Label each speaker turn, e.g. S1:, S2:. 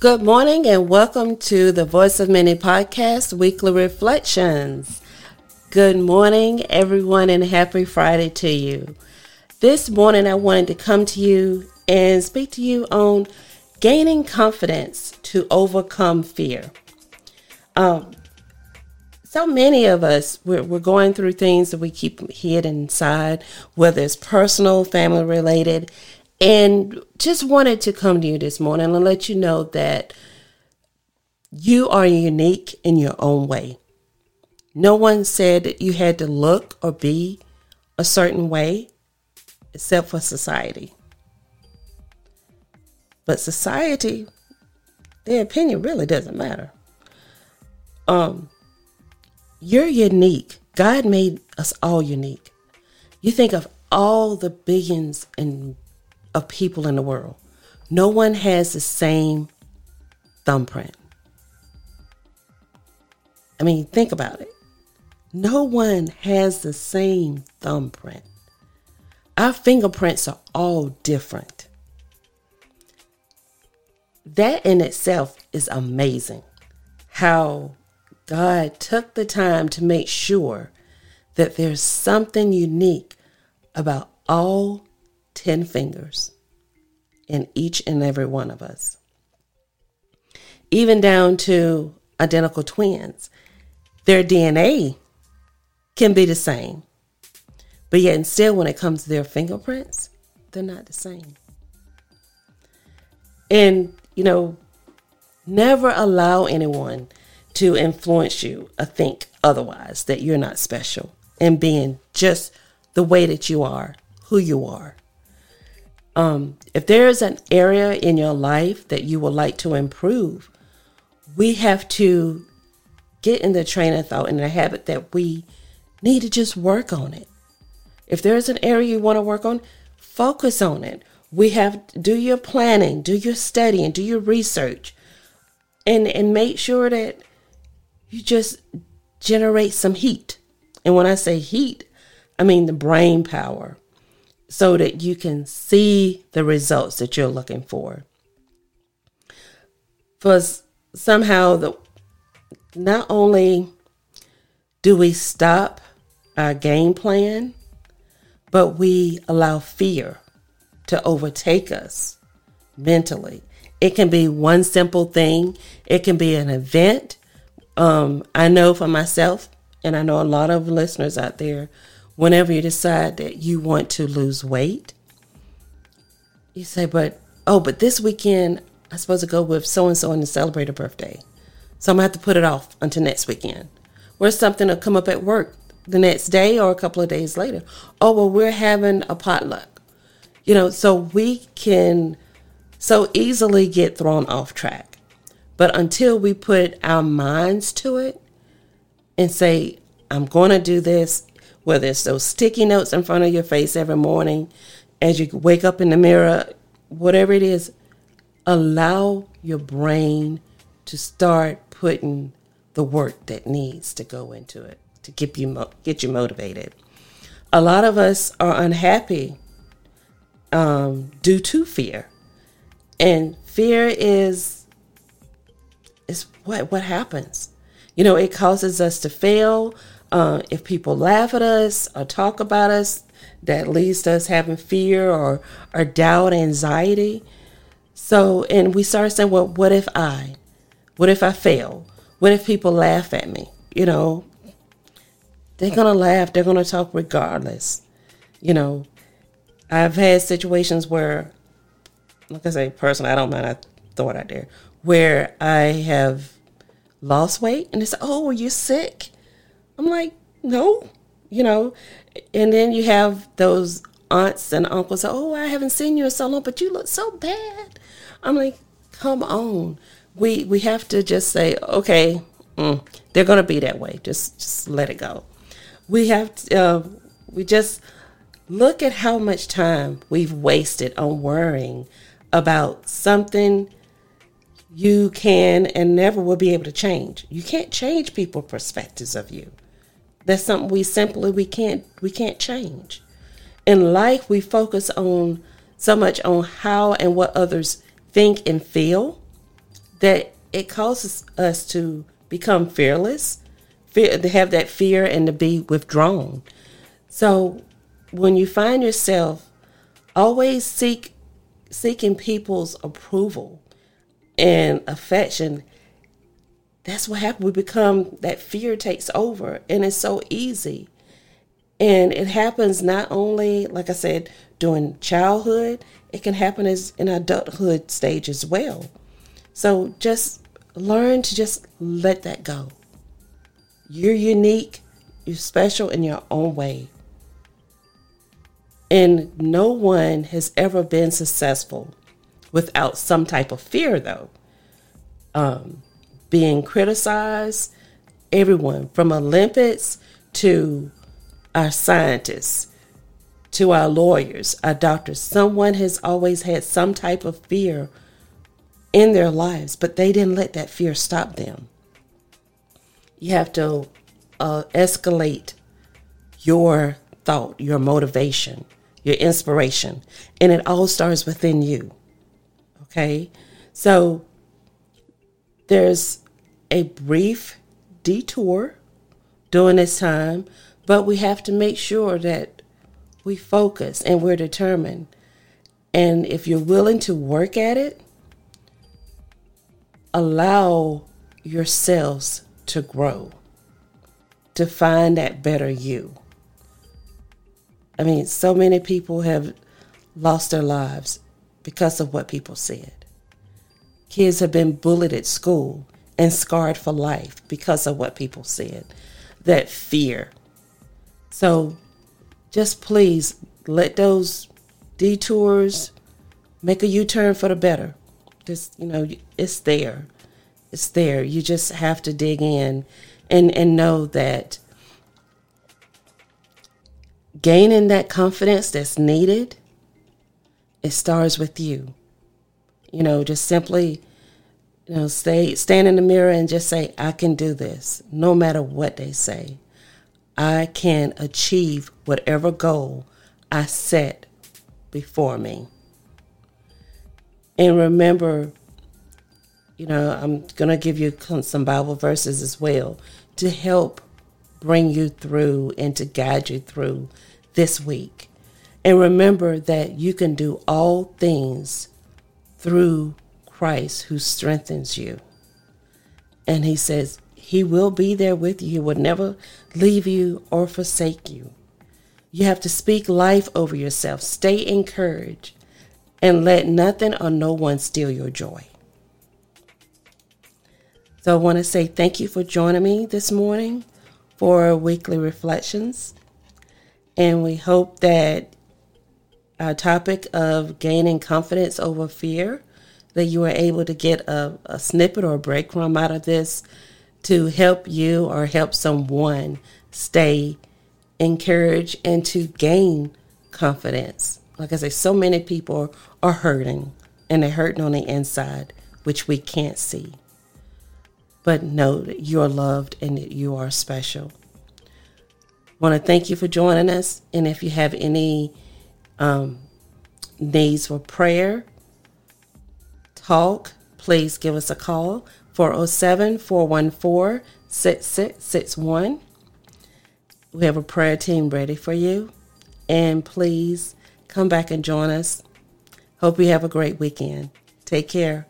S1: Good morning and welcome to the Voice of Many podcast weekly reflections. Good morning, everyone, and happy Friday to you. This morning, I wanted to come to you and speak to you on gaining confidence to overcome fear. Um, so many of us, we're, we're going through things that we keep hid inside, whether it's personal, family related, and just wanted to come to you this morning and let you know that you are unique in your own way. No one said that you had to look or be a certain way except for society. But society, their opinion really doesn't matter. Um, you're unique. God made us all unique. You think of all the billions and of people in the world. No one has the same thumbprint. I mean, think about it. No one has the same thumbprint. Our fingerprints are all different. That in itself is amazing. How God took the time to make sure that there's something unique about all 10 fingers in each and every one of us. Even down to identical twins, their DNA can be the same, but yet and still, when it comes to their fingerprints, they're not the same. And, you know, never allow anyone to influence you or think otherwise, that you're not special and being just the way that you are, who you are. Um, if there is an area in your life that you would like to improve, we have to get in the train of thought and the habit that we need to just work on it. If there's an area you want to work on, focus on it. We have do your planning, do your studying, do your research, and and make sure that you just generate some heat. And when I say heat, I mean the brain power so that you can see the results that you're looking for. For somehow the not only do we stop our game plan, but we allow fear to overtake us mentally. It can be one simple thing, it can be an event. Um, I know for myself, and I know a lot of listeners out there whenever you decide that you want to lose weight, you say, but oh, but this weekend I'm supposed to go with so and so and celebrate a birthday. So I'm gonna have to put it off until next weekend. Or something will come up at work the next day or a couple of days later. Oh well we're having a potluck. You know, so we can so easily get thrown off track. But until we put our minds to it and say, I'm going to do this, whether it's those sticky notes in front of your face every morning, as you wake up in the mirror, whatever it is, allow your brain to start putting the work that needs to go into it to get you get you motivated. A lot of us are unhappy um, due to fear, and fear is is what what happens. You know, it causes us to fail. Uh, if people laugh at us or talk about us, that leads to us having fear or, or doubt, anxiety. So, and we start saying, well, what if I? What if I fail? What if people laugh at me? You know, they're going to laugh, they're going to talk regardless. You know, I've had situations where, like I say, personally, I don't mind, I it out there, where I have lost weight and they say, oh, are you sick? I'm like, no, you know. And then you have those aunts and uncles, oh, I haven't seen you in so long, but you look so bad. I'm like, come on. We we have to just say, okay, mm, they're gonna be that way. Just just let it go. We have to, uh, we just look at how much time we've wasted on worrying about something you can and never will be able to change. You can't change people's perspectives of you. That's something we simply we can't we can't change. In life, we focus on so much on how and what others think and feel, that it causes us to become fearless, fear, to have that fear and to be withdrawn. So when you find yourself always seek seeking people's approval and affection, that's what happens. We become that fear takes over, and it's so easy. And it happens not only, like I said, during childhood, it can happen as in adulthood stage as well. So just learn to just let that go. You're unique, you're special in your own way. And no one has ever been successful without some type of fear, though. Um, being criticized, everyone from Olympics to our scientists to our lawyers, our doctors, someone has always had some type of fear in their lives, but they didn't let that fear stop them. You have to uh, escalate your thought, your motivation, your inspiration, and it all starts within you. Okay? So there's a brief detour during this time, but we have to make sure that we focus and we're determined. And if you're willing to work at it, allow yourselves to grow, to find that better you. I mean, so many people have lost their lives because of what people said. Kids have been bullied at school and scarred for life because of what people said. That fear. So just please let those detours make a U turn for the better. Just, you know, it's there. It's there. You just have to dig in and, and know that gaining that confidence that's needed, it starts with you. You know, just simply, you know, stay stand in the mirror and just say, I can do this, no matter what they say. I can achieve whatever goal I set before me. And remember, you know, I'm going to give you some Bible verses as well to help bring you through and to guide you through this week. And remember that you can do all things through Christ who strengthens you. And he says, He will be there with you. He will never leave you or forsake you. You have to speak life over yourself. Stay encouraged and let nothing or no one steal your joy. So I want to say thank you for joining me this morning for weekly reflections. And we hope that our topic of gaining confidence over fear, that you are able to get a, a snippet or a breadcrumb out of this to help you or help someone stay encouraged and to gain confidence. Like I say, so many people are hurting and they're hurting on the inside, which we can't see. But know that you're loved and that you are special want to thank you for joining us. And if you have any um, needs for prayer, talk, please give us a call 407 414 6661. We have a prayer team ready for you. And please come back and join us. Hope you have a great weekend. Take care.